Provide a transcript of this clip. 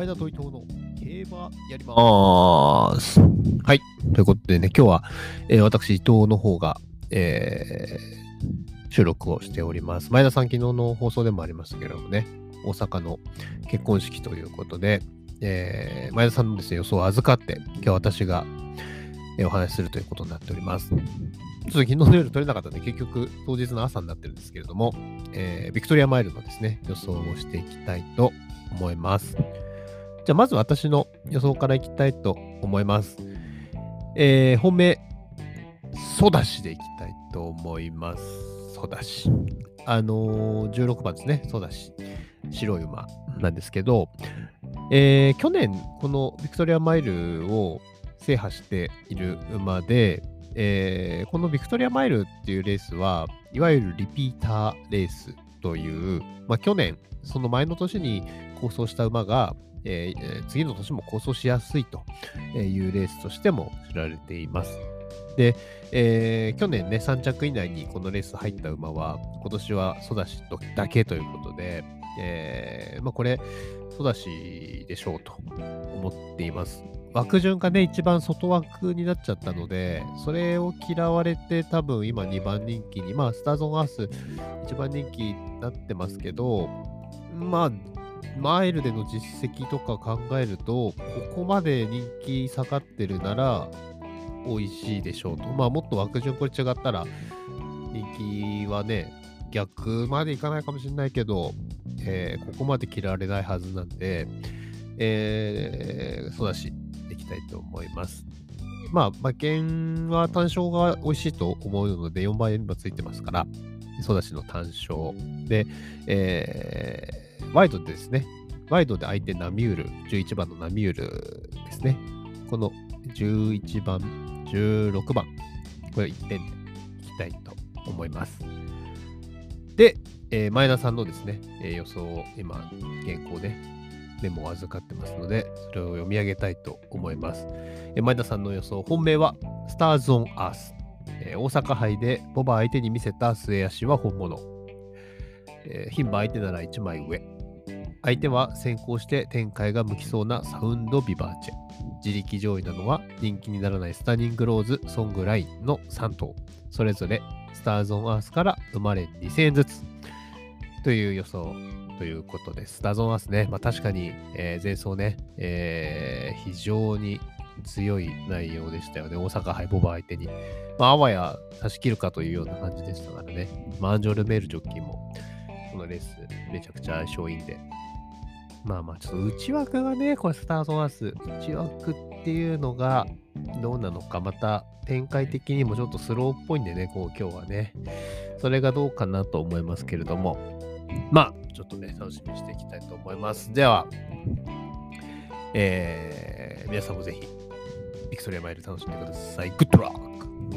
前田と伊藤の競馬やります。はい。ということでね、今日は、えー私、伊藤の方が、えー収録をしております。前田さん、昨日の放送でもありましたけれどもね、大阪の結婚式ということで、えー前田さんのですね、予想を預かって、今日私が、えーお話しするということになっております。ちょっと昨日の夜撮れなかったので、結局当日の朝になってるんですけれども、えービクトリアマイルのですね、予想をしていきたいと思います。じゃあ、まず私の予想からいきたいと思います。えー本命、ソダシでいきたいと思います。ソダシ。あのー16番ですね、ソダシ。白い馬なんですけど、えー去年、このビクトリアマイルを制覇している馬で、えーこのビクトリアマイルっていうレースは、いわゆるリピーターレースという、まあ、去年、その前の年に構想した馬が、えー次の年も構想しやすいというレースとしても知られています。で、えー去年ね、3着以内にこのレース入った馬は、今年はソダシだけということで、えーまあ、これ、ソダシでしょうと思っています。枠順がね、一番外枠になっちゃったので、それを嫌われて、多分今2番人気に、まあ、スターズ・オン・アース1番人気になってますけど、まあ、マイルでの実績とか考えると、ここまで人気下がってるなら、美味しいでしょうと。まあ、もっと枠順これ違ったら、人気はね、逆までいかないかもしれないけど、えーここまで切られないはずなんで、えー、そうだし、いきたいと思います。まあ、馬券は単勝が美味しいと思うので、4番円馬ついてますから、ソダシの単勝。で、えーワイドですね、ワイドで相手ナミュール、11番のナミュールですね。この11番、16番、これ1点でいきたいと思います。で、えー前田さんのですね、えー予想を今、原稿でメモを預かってますので、それを読み上げたいと思います。えー前田さんの予想、本命はスターズ・オン・アース。えー大阪杯でボバ相手に見せた末足は本物。えー牝馬相手なら1枚上。相手は先行して展開が向きそうなサウンド・ビバーチェ。自力上位なのは人気にならないスタニング・ローズ、ソング・ラインの3頭。それぞれスターズ・オン・アースから生まれ2000円ずつ。という予想ということです。スターズ・オン・アースね、まあ、確かに、えー前走ね、えー非常に強い内容でしたよね。大阪杯ボバー相手に。まあ、あわや差し切るかというような感じでしたからね。まあアンジョル・メールジョッキーも、このレースめちゃくちゃ相性いいんで。まあまあ、ちょっと内枠がね、これスターズ・オン・アース、内枠っていうのがどうなのか、また展開的にもちょっとスローっぽいんでね、こう今日はね。それがどうかなと思いますけれども、まあ、ちょっとね、楽しみにしていきたいと思います。では、えー皆さんもぜひ、ビクトリアマイル楽しんでください。グッドラック